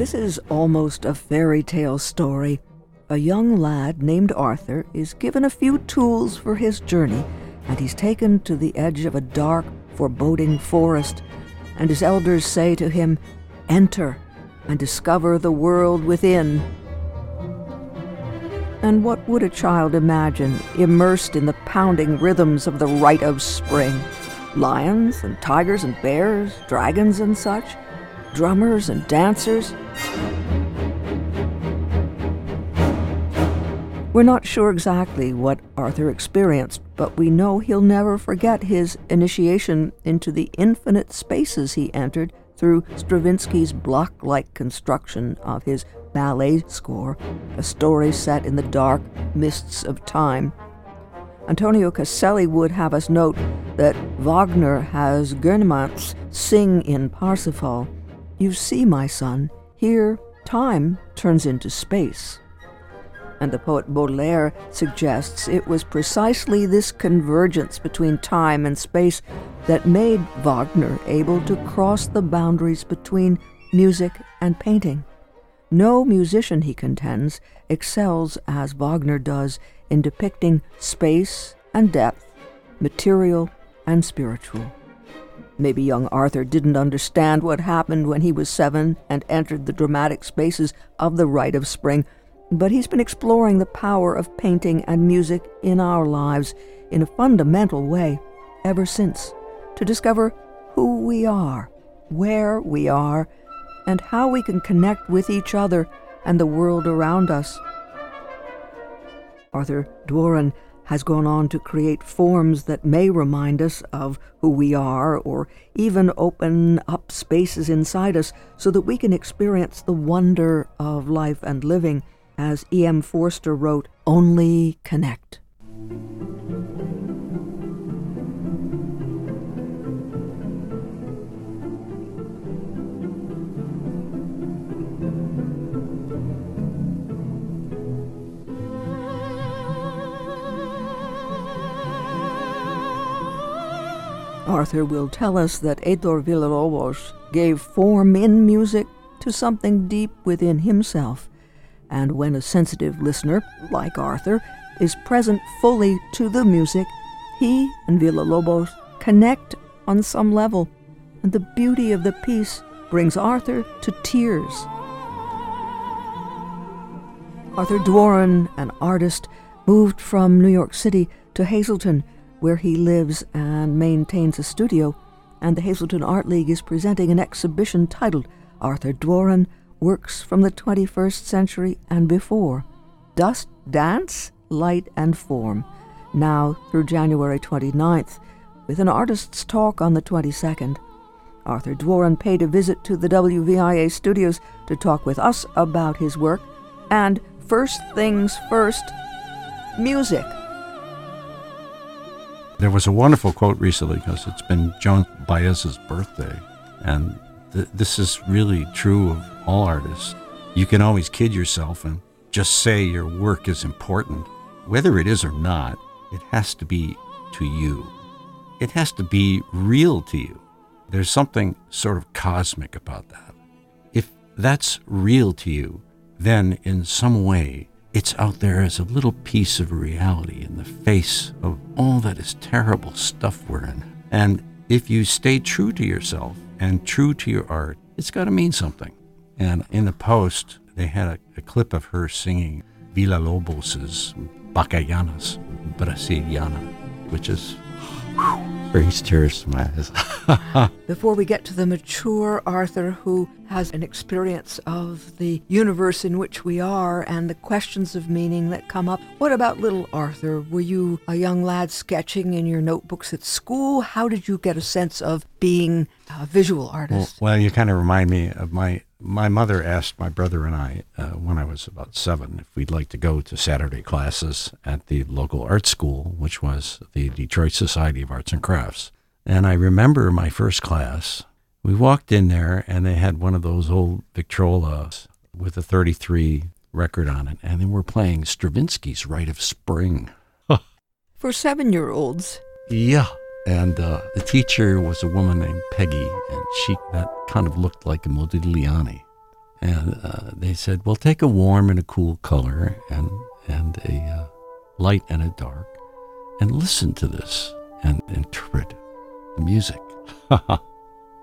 This is almost a fairy tale story. A young lad named Arthur is given a few tools for his journey, and he's taken to the edge of a dark, foreboding forest. And his elders say to him, Enter and discover the world within. And what would a child imagine immersed in the pounding rhythms of the rite of spring? Lions and tigers and bears, dragons and such, drummers and dancers. We're not sure exactly what Arthur experienced, but we know he'll never forget his initiation into the infinite spaces he entered through Stravinsky's block like construction of his ballet score, a story set in the dark mists of time. Antonio Caselli would have us note that Wagner has Gurnemanz sing in Parsifal, You see, my son, here time turns into space. And the poet Baudelaire suggests it was precisely this convergence between time and space that made Wagner able to cross the boundaries between music and painting. No musician, he contends, excels as Wagner does in depicting space and depth, material and spiritual. Maybe young Arthur didn't understand what happened when he was seven and entered the dramatic spaces of the Rite of Spring, but he's been exploring the power of painting and music in our lives in a fundamental way ever since to discover who we are, where we are, and how we can connect with each other and the world around us. Arthur Dworin has gone on to create forms that may remind us of who we are or even open up spaces inside us so that we can experience the wonder of life and living. As E.M. Forster wrote, only connect. Arthur will tell us that Heitor Villa-Lobos gave form in music to something deep within himself, and when a sensitive listener, like Arthur, is present fully to the music, he and Villa-Lobos connect on some level, and the beauty of the piece brings Arthur to tears. Arthur Dworin, an artist, moved from New York City to Hazleton where he lives and maintains a studio, and the Hazleton Art League is presenting an exhibition titled Arthur Dworin Works from the 21st Century and Before Dust, Dance, Light, and Form, now through January 29th, with an artist's talk on the 22nd. Arthur Dworin paid a visit to the WVIA studios to talk with us about his work, and first things first, music. There was a wonderful quote recently because it's been Joan Baez's birthday, and th- this is really true of all artists. You can always kid yourself and just say your work is important. Whether it is or not, it has to be to you. It has to be real to you. There's something sort of cosmic about that. If that's real to you, then in some way it's out there as a little piece of reality in the face of all that is terrible stuff we're in. And if you stay true to yourself and true to your art, it's got to mean something. And in the post, they had a, a clip of her singing Villa Lobos's Bachianas Brasiliana, which is whew, brings tears to my eyes. Before we get to the mature Arthur, who has an experience of the universe in which we are and the questions of meaning that come up, what about little Arthur? Were you a young lad sketching in your notebooks at school? How did you get a sense of being a visual artist? Well, well you kind of remind me of my my mother asked my brother and I, uh, when I was about seven, if we'd like to go to Saturday classes at the local art school, which was the Detroit Society of Arts and Crafts. And I remember my first class. We walked in there, and they had one of those old Victrolas with a 33 record on it, and they were playing Stravinsky's Rite of Spring. For seven year olds. Yeah. And uh, the teacher was a woman named Peggy, and she that kind of looked like a Modigliani. And uh, they said, well, take a warm and a cool color and, and a uh, light and a dark and listen to this and interpret the music.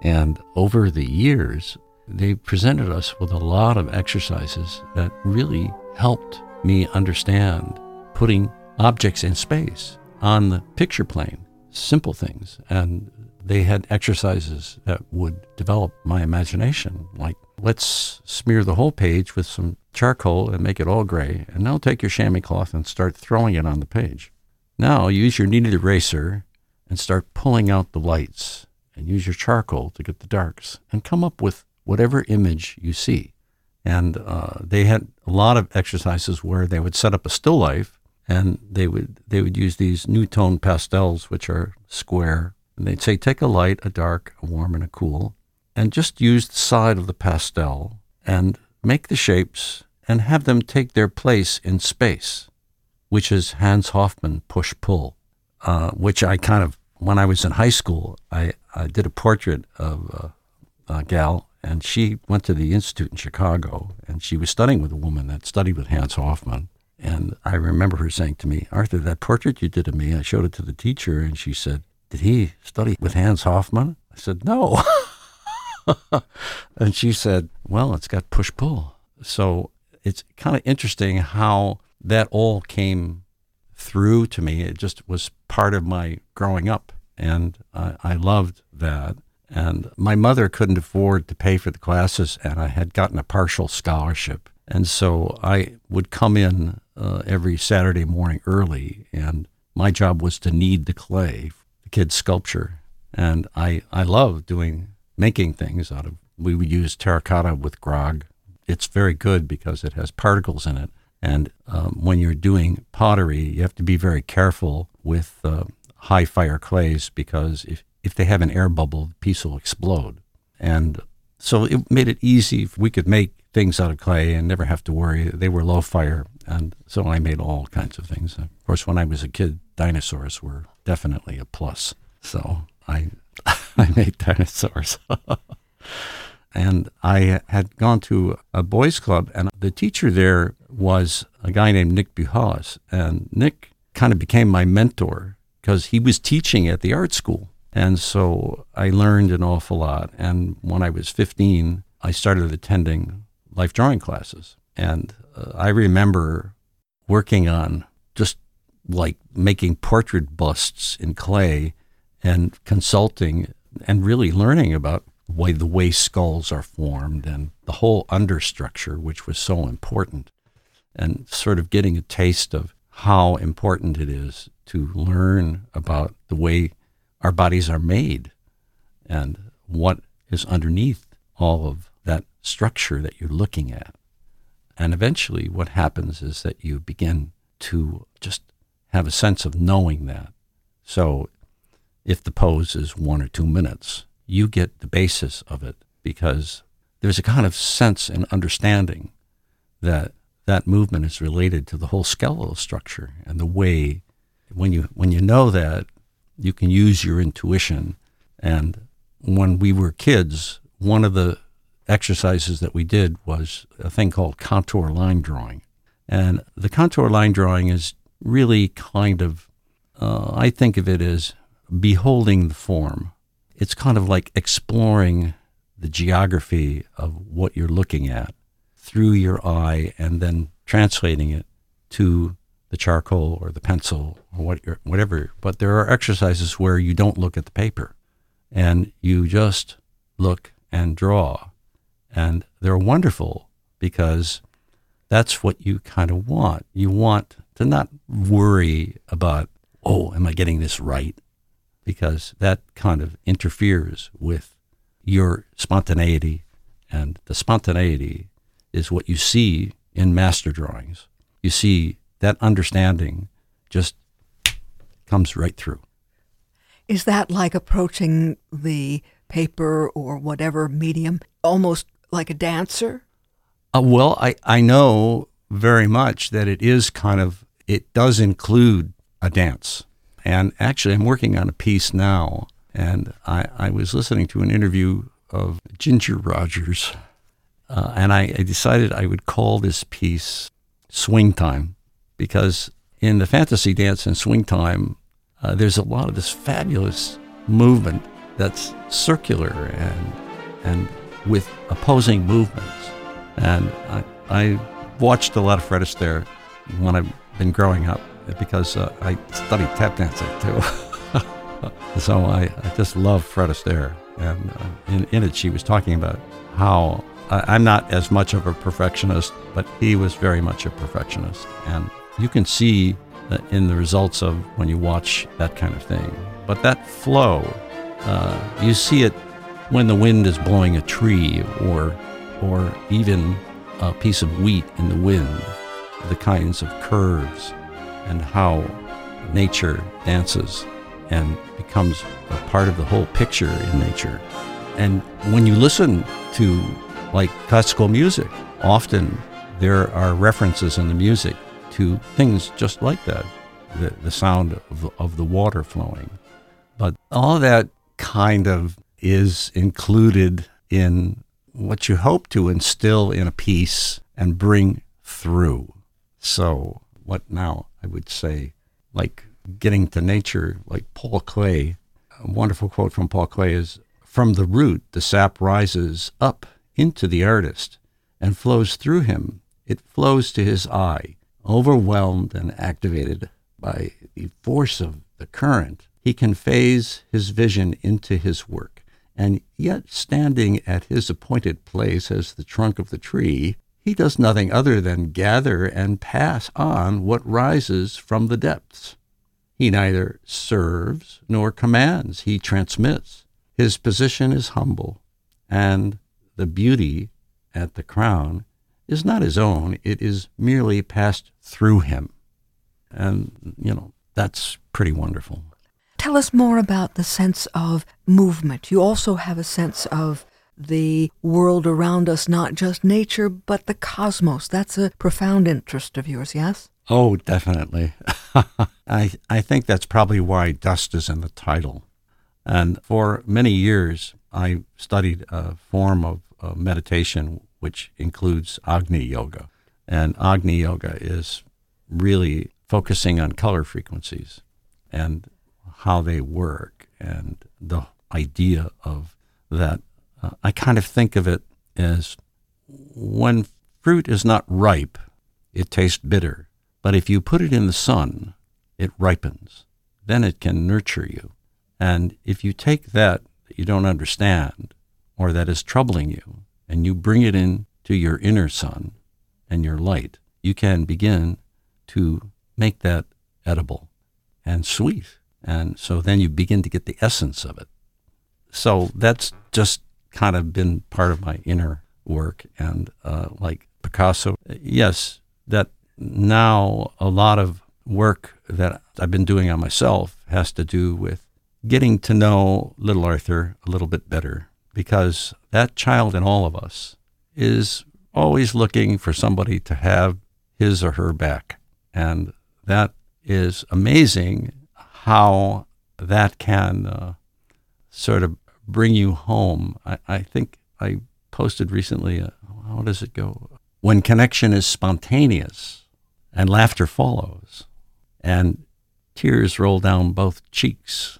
and over the years, they presented us with a lot of exercises that really helped me understand putting objects in space on the picture plane, simple things. And they had exercises that would develop my imagination, like let's smear the whole page with some charcoal and make it all gray, and now take your chamois cloth and start throwing it on the page. Now use your kneaded eraser and start pulling out the lights, and use your charcoal to get the darks, and come up with whatever image you see. And uh, they had a lot of exercises where they would set up a still life, and they would they would use these NuTone pastels, which are square and they'd say, take a light, a dark, a warm, and a cool, and just use the side of the pastel and make the shapes and have them take their place in space, which is Hans Hofmann push pull, uh, which I kind of, when I was in high school, I, I did a portrait of a gal, and she went to the Institute in Chicago, and she was studying with a woman that studied with Hans Hofmann. And I remember her saying to me, Arthur, that portrait you did of me, I showed it to the teacher, and she said, did he study with Hans Hofmann? I said, No. and she said, Well, it's got push pull. So it's kind of interesting how that all came through to me. It just was part of my growing up. And I, I loved that. And my mother couldn't afford to pay for the classes, and I had gotten a partial scholarship. And so I would come in uh, every Saturday morning early, and my job was to knead the clay the kids' sculpture. And I, I love doing, making things out of, we would use terracotta with grog. It's very good because it has particles in it. And um, when you're doing pottery, you have to be very careful with uh, high fire clays because if, if they have an air bubble, the piece will explode. And so it made it easy. We could make things out of clay and never have to worry. They were low fire. And so I made all kinds of things. Of course, when I was a kid, dinosaurs were definitely a plus. So I, I made dinosaurs. and I had gone to a boys' club, and the teacher there was a guy named Nick Buhaus. And Nick kind of became my mentor because he was teaching at the art school. And so I learned an awful lot. And when I was 15, I started attending life drawing classes. And uh, I remember working on just like making portrait busts in clay and consulting and really learning about why the way skulls are formed and the whole understructure, which was so important, and sort of getting a taste of how important it is to learn about the way our bodies are made and what is underneath all of structure that you're looking at. And eventually, what happens is that you begin to just have a sense of knowing that. So, if the pose is one or two minutes, you get the basis of it because there's a kind of sense and understanding that that movement is related to the whole skeletal structure and the way when you when you know that you can use your intuition and when we were kids one of the exercises that we did was a thing called contour line drawing. And the contour line drawing is really kind of, uh, I think of it as beholding the form. It's kind of like exploring the geography of what you're looking at through your eye and then translating it to the charcoal or the pencil or what, whatever. But there are exercises where you don't look at the paper and you just look and draw. And they're wonderful because that's what you kind of want. You want to not worry about, oh, am I getting this right? Because that kind of interferes with your spontaneity. And the spontaneity is what you see in master drawings. You see that understanding just comes right through. Is that like approaching the paper or whatever medium almost like a dancer? Uh, well, I, I know very much that it is kind of, it does include a dance. And actually, I'm working on a piece now, and I, I was listening to an interview of Ginger Rogers uh, and I, I decided I would call this piece Swing Time because in the fantasy dance and swing time, uh, there's a lot of this fabulous movement that's circular and and with opposing movements. And I, I watched a lot of Fred Astaire when I've been growing up because uh, I studied tap dancing too. so I, I, just love Fred Astaire. And uh, in, in it, she was talking about how I'm not as much of a perfectionist, but he was very much a perfectionist. And you can see in the results of when you watch that kind of thing. But that flow, uh, you see it when the wind is blowing a tree or, or even a piece of wheat in the wind, the kinds of curves and how nature dances and becomes a part of the whole picture in nature. And when you listen to like classical music, often there are references in the music to things just like that the, the sound of, of the water flowing. But all that kind of is included in what you hope to instill in a piece and bring through. So, what now I would say, like getting to nature, like Paul Klee, a wonderful quote from Paul Klee is From the root, the sap rises up into the artist and flows through him. It flows to his eye, overwhelmed and activated by the force of the current, he conveys his vision into his work. And yet, standing at his appointed place as the trunk of the tree, he does nothing other than gather and pass on what rises from the depths. He neither serves nor commands, he transmits. His position is humble, and the beauty at the crown is not his own, it is merely passed through him. And, you know, that's pretty wonderful. Tell us more about the sense of movement. You also have a sense of the world around us, not just nature, but the cosmos. That's a profound interest of yours, yes? Oh, definitely. I, I think that's probably why dust is in the title. And for many years, I studied a form of meditation which includes Agni Yoga. And Agni Yoga is really focusing on color frequencies and how they work and the idea of that. Uh, I kind of think of it as when fruit is not ripe, it tastes bitter. But if you put it in the sun, it ripens. Then it can nurture you. And if you take that that you don't understand or that is troubling you and you bring it into your inner sun and your light, you can begin to make that edible and sweet. And so then you begin to get the essence of it. So that's just kind of been part of my inner work. And uh, like Picasso, yes, that now a lot of work that I've been doing on myself has to do with getting to know little Arthur a little bit better because that child in all of us is always looking for somebody to have his or her back. And that is amazing how that can uh, sort of bring you home. I, I think I posted recently, uh, how does it go? When connection is spontaneous and laughter follows, and tears roll down both cheeks,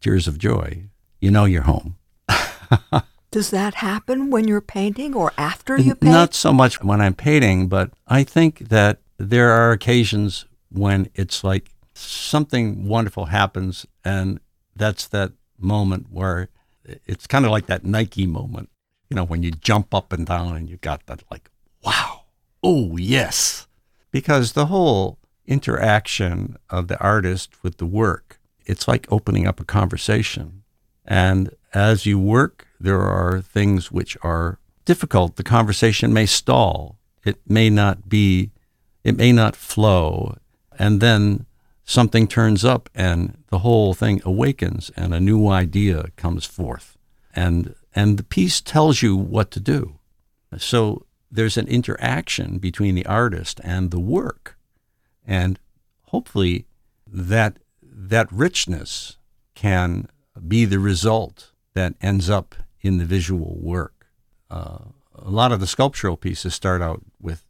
tears of joy, you know you're home. Does that happen when you're painting or after you paint? Not so much when I'm painting, but I think that there are occasions when it's like something wonderful happens and that's that moment where it's kind of like that Nike moment, you know, when you jump up and down and you got that like, wow, oh, yes. Because the whole interaction of the artist with the work, it's like opening up a conversation. And as you work, there are things which are difficult. The conversation may stall. It may not be, it may not flow and then something turns up and the whole thing awakens and a new idea comes forth. And and the piece tells you what to do. So there's an interaction between the artist and the work. And hopefully that that richness can be the result that ends up in the visual work. Uh, a lot of the sculptural pieces start out with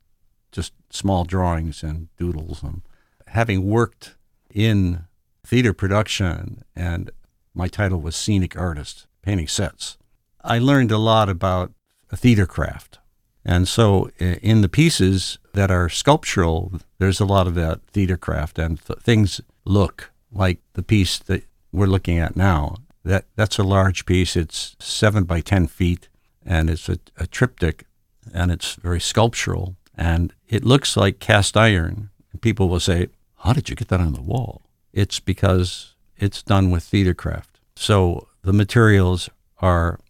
just small drawings and doodles. And having worked in theater production, and my title was scenic artist, painting sets, I learned a lot about theater craft. And so in the pieces that are sculptural, there's a lot of that theater craft, and th- things look like the piece that we're looking at now. That that's a large piece. It's seven by ten feet, and it's a, a triptych, and it's very sculptural, and it looks like cast iron. People will say, "How did you get that on the wall?" It's because it's done with theater craft. So the materials are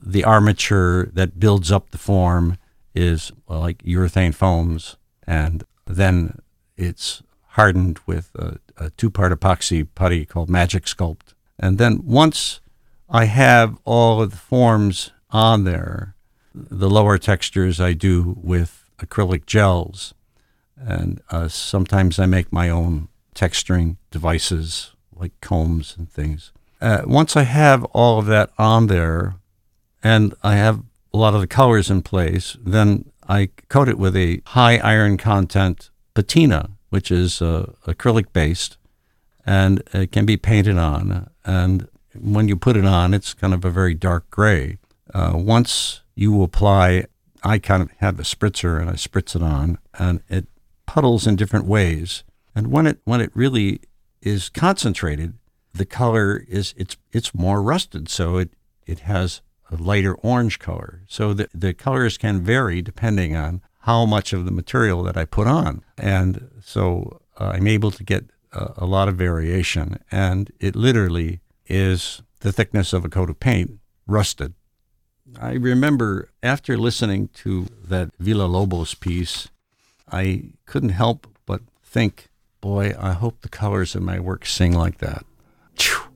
the armature that builds up the form is like urethane foams, and then it's hardened with a, a two-part epoxy putty called Magic Sculpt. And then once I have all of the forms on there, the lower textures I do with acrylic gels, and uh, sometimes I make my own texturing devices like combs and things. Uh, once I have all of that on there, and I have a lot of the colors in place, then I coat it with a high iron content patina, which is uh, acrylic based, and it can be painted on. And when you put it on, it's kind of a very dark gray. Uh, once you apply, I kind of have a spritzer and I spritz it on, and it puddles in different ways. And when it when it really is concentrated, the color is it's it's more rusted, so it it has a lighter orange color. So the, the colors can vary depending on how much of the material that I put on. And so uh, I'm able to get a, a lot of variation. And it literally is the thickness of a coat of paint rusted. I remember after listening to that Villa-Lobos piece, I couldn't help but think, boy, I hope the colors in my work sing like that.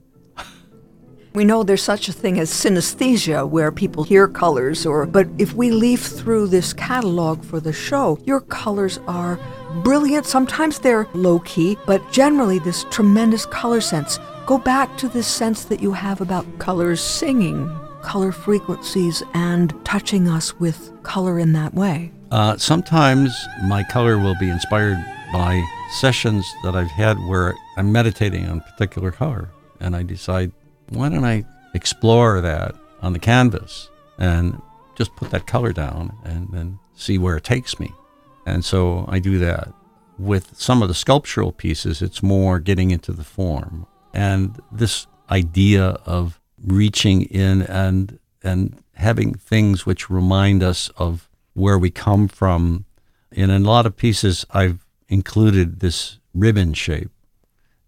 We know there's such a thing as synesthesia where people hear colors or but if we leaf through this catalog for the show, your colors are brilliant. Sometimes they're low key, but generally this tremendous color sense. Go back to this sense that you have about colors singing, color frequencies, and touching us with color in that way. Uh, sometimes my color will be inspired by sessions that I've had where I'm meditating on a particular color, and I decide why don't I explore that on the canvas and just put that color down and then see where it takes me. And so I do that. With some of the sculptural pieces, it's more getting into the form. And this idea of reaching in and and having things which remind us of where we come from. And In a lot of pieces, I've included this ribbon shape.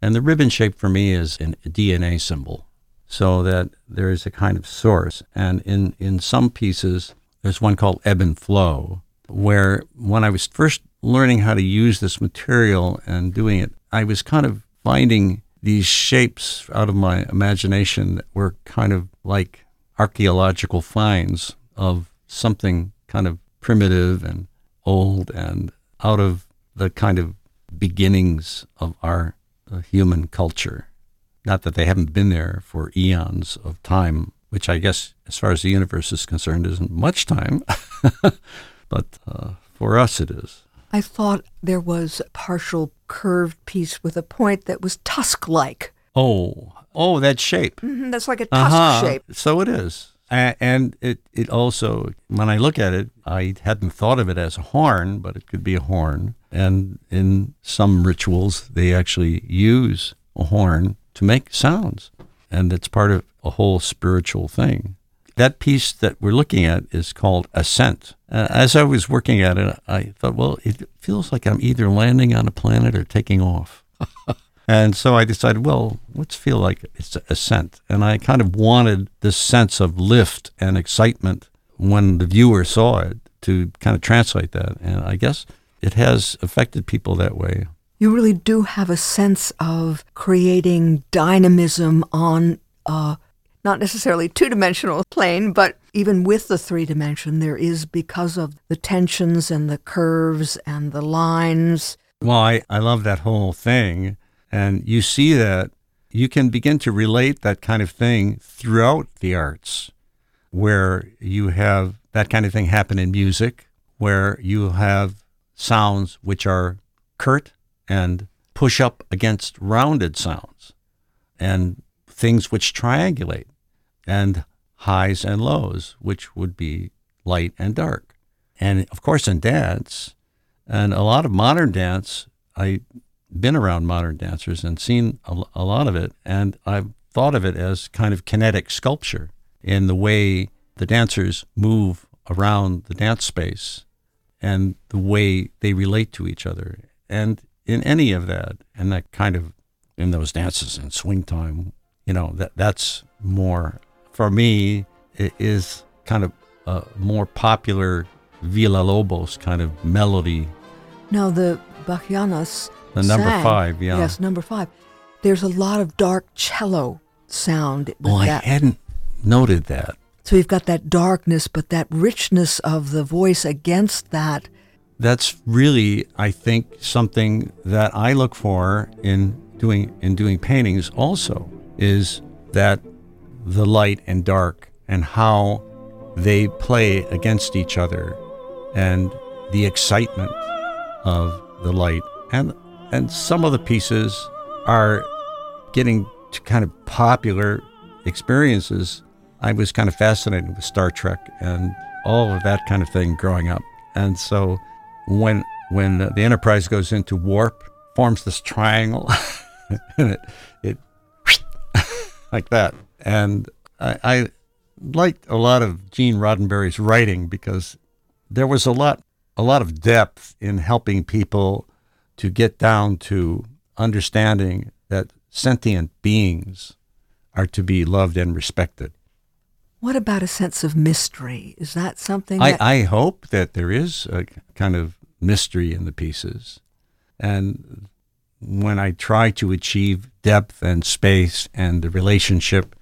And the ribbon shape for me is a DNA symbol so that there is a kind of source. And in, in some pieces, there's one called Ebb and Flow, where when I was first learning how to use this material and doing it, I was kind of finding these shapes out of my imagination that were kind of like archaeological finds of something kind of primitive and old and out of the kind of beginnings of our uh, human culture. Not that they haven't been there for eons of time, which I guess, as far as the universe is concerned, isn't much time, but uh, for us it is. I thought there was a partial curved piece with a point that was tusk like. Oh, oh, that shape. Mm-hmm, that's like a tusk uh-huh. shape. So it is. And it, it also, when I look at it, I hadn't thought of it as a horn, but it could be a horn. And in some rituals, they actually use a horn to make sounds. And it's part of a whole spiritual thing. That piece that we're looking at is called Ascent. Uh, as I was working at it, I thought, well, it feels like I'm either landing on a planet or taking off. And so I decided, well, let's feel like it's ascent. And I kind of wanted this sense of lift and excitement when the viewer saw it to kind of translate that. And I guess it has affected people that way you really do have a sense of creating dynamism on a not necessarily two dimensional plane, but even with the three dimension, there is because of the tensions and the curves and the lines. Well, I, I love that whole thing. And you see that you can begin to relate that kind of thing throughout the arts, where you have that kind of thing happen in music where you have sounds which are curt and push up against rounded sounds and things which triangulate and highs and lows, which would be light and dark. And of course, in dance, and a lot of modern dance, I've been around modern dancers and seen a, a lot of it, and I've thought of it as kind of kinetic sculpture in the way the dancers move around the dance space and the way they relate to each other. And in any of that, and that kind of in those dances and swing time, you know, that that's more for me it is kind of a more popular Villalobos kind of melody. Now the Bachianas The number sang- five, yeah. Yes, number five. There's a lot of dark cello sound with Oh, I that. hadn't noted that. So you've got that darkness, but that richness of the voice against that. That's really, I think, something that I look for in doing in doing paintings. Also, is that the light and dark and how they play against each other, and the excitement of the light and and some of the pieces are getting to kind of popular experiences. I was kind of fascinated with Star Trek and all of that kind of thing growing up. And so when when the Enterprise goes into warp, forms this triangle, and it it like that. And I, I liked a lot of Gene Roddenberry's writing because there was a lot a lot of depth in helping people to get down to understanding that sentient beings are to be loved and respected. What about a sense of mystery? Is that something I, I hope that there is a kind of mystery in the pieces. And when I try to achieve depth and space and the relationship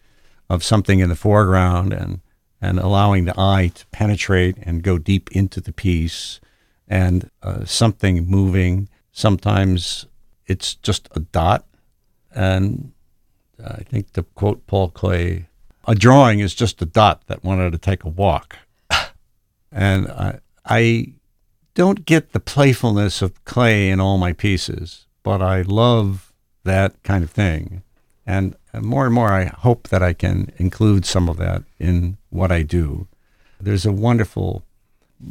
of something in the foreground and, and allowing the eye to penetrate and go deep into the piece and uh, something moving, sometimes it's just a dot. And I think to quote Paul Klee, a drawing is just a dot that wanted to take a walk. and I, I don't get the playfulness of Klee in all my pieces, but I love that kind of thing. And more and more, I hope that I can include some of that in what I do. There's a wonderful,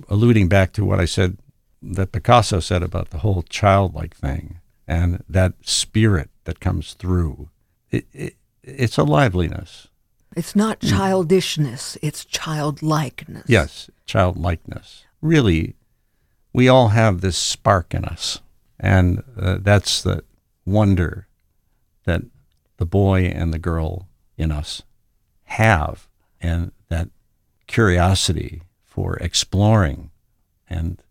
alluding back to what I said that Picasso said about the whole childlike thing and that spirit that comes through. It, it, it's a liveliness. it's not childishness, it's childlikeness? Yes, childlikeness. Really, we all have this spark in us, and uh, that's the wonder that the boy and the girl in us have, and that curiosity for exploring and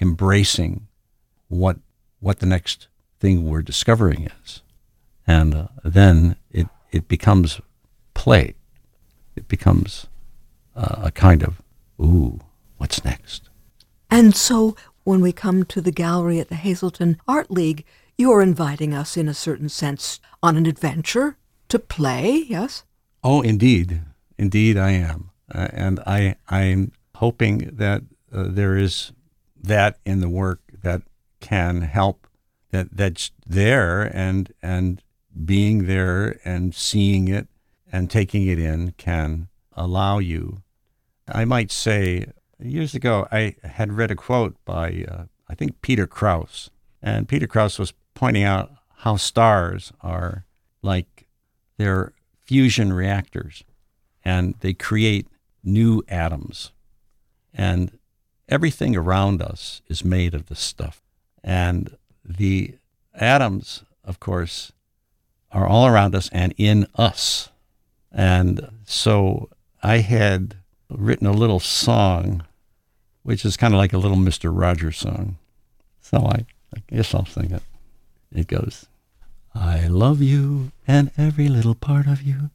embracing what what the next thing we're discovering is, and uh, then it it becomes play. It becomes uh, a kind of ooh, what's next? And so when we come to the gallery at the Hazleton Art League, you're inviting us, in a certain sense, on an adventure to play, yes? Oh, indeed, indeed, I am, uh, and I I'm hoping that uh, there is that in the work that can help that that's there and and being there and seeing it and taking it in can allow you. I might say years ago I had read a quote by uh, I think Peter Krauss, and Peter Krauss was pointing out how stars are like they're fusion reactors and they create new atoms. And everything around us is made of this stuff. And the atoms, of course, are all around us and in us. And so I had written a little song, which is kind of like a little Mr. Rogers song. So I, I guess I'll sing it. It goes, I love you and every little part of you.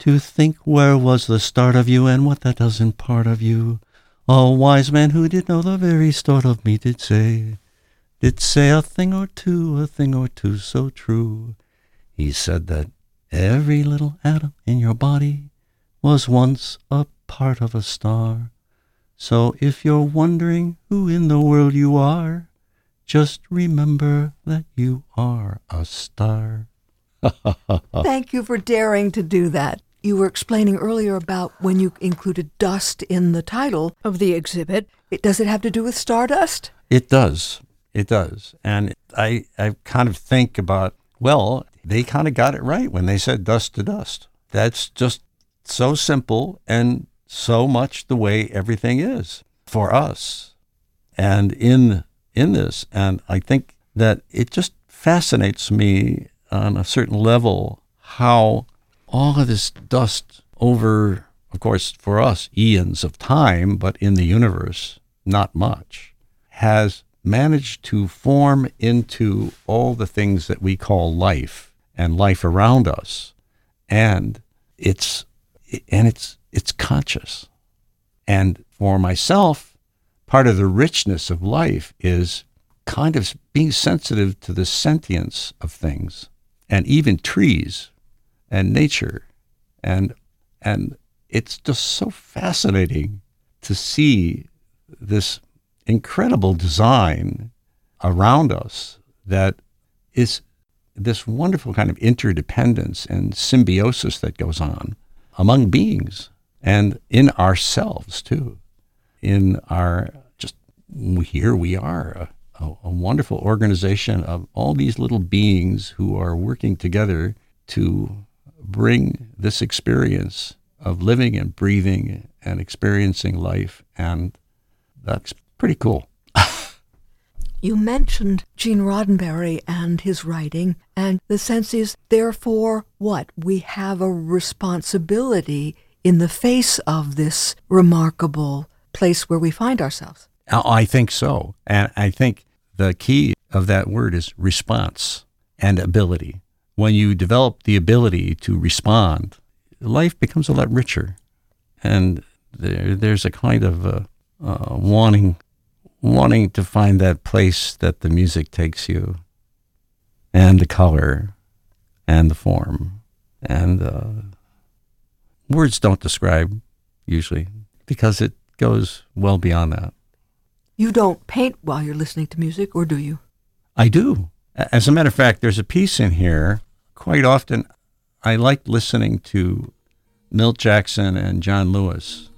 To think where was the start of you and what that doesn't part of you. A wise man who did know the very start of me did say, did say a thing or two, a thing or two so true. He said that every little atom in your body was once a part of a star. So if you're wondering who in the world you are, just remember that you are a star. Thank you for daring to do that. You were explaining earlier about when you included dust in the title of the exhibit. It, does it have to do with stardust? It does. It does. And I, I kind of think about, well, they kind of got it right when they said dust to dust. That's just so simple and so much the way everything is for us. And in in this, and I think that it just fascinates me on a certain level how all of this dust over, of course, for us, eons of time, but in the universe, not much, has managed to form into all the things that we call life and life around us. And it's and it's it's conscious. And for myself, part of the richness of life is kind of being sensitive to the sentience of things and even trees and nature and and it's just so fascinating to see this incredible design around us that is this wonderful kind of interdependence and symbiosis that goes on among beings and in ourselves too. In our just here we are, a, a, wonderful organization of all these little beings who are working together to bring this experience of living and breathing and experiencing life, and that's pretty cool. You mentioned Gene Roddenberry and his writing, and the sense is, therefore, what? We have a responsibility in the face of this remarkable place where we find ourselves. I think so. And I think the key of that word is response and ability. When you develop the ability to respond, life becomes a lot richer. And there, there's a kind of uh, uh, wanting wanting to find that place that the music takes you, and the color, and the form, and uh, words don't describe usually because it goes well beyond that. You don't paint while you're listening to music, or do you? I do. As a matter of fact, there's a piece in here. Quite often, I like listening to Milt Jackson and John Lewis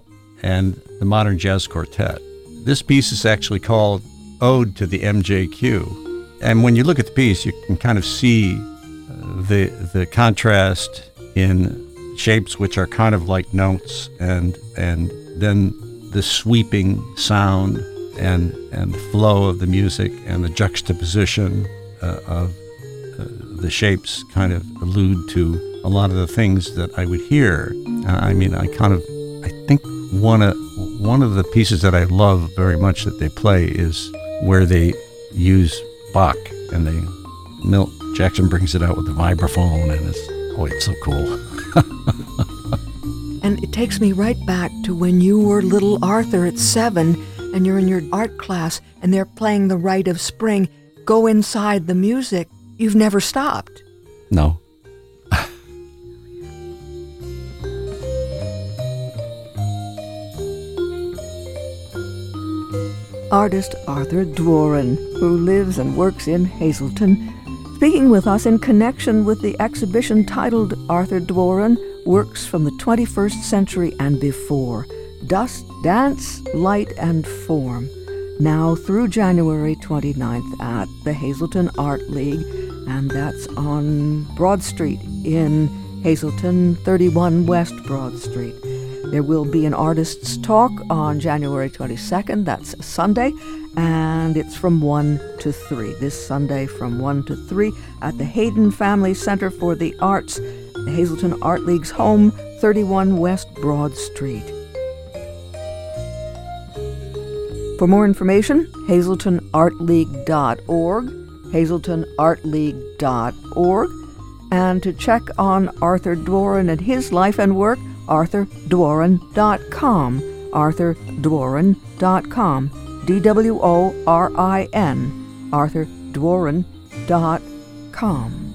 and the Modern Jazz Quartet. This piece is actually called Ode to the MJQ. And when you look at the piece, you can kind of see uh, the, the contrast in shapes which are kind of like notes and, and then the sweeping sound and, and flow of the music and the juxtaposition Uh, of uh, the shapes kind of allude to a lot of the things that I would hear. Uh, I mean, I kind of, I think one of one of the pieces that I love very much that they play is where they use Bach and they Milt Jackson brings it out with the vibraphone and it's oh it's so cool. and it takes me right back to when you were little Arthur at seven and you're in your art class and they're playing the Rite of Spring. Go inside the music. You've never stopped. No. artist Arthur Dworin, who lives and works in Hazleton, speaking with us in connection with the exhibition titled Arthur Dworin Works from the 21st Century and Before Dust, Dance, Light, and Form. Now through January 29th at the Hazleton Art League, and that's on Broad Street in Hazleton, 31 West Broad Street. There will be an artist's talk on January 22nd, that's Sunday, and it's from 1 to 3. This Sunday from 1 to 3 at the Hayden Family Center for the Arts, the Hazleton Art League's home, 31 West Broad Street. For more information, hazletonartleague.org, hazletonartleague.org, and to check on Arthur Dworin and his life and work, arthurdworin.com, arthurdworin.com, D-W-O-R-I-N, arthurdworin.com.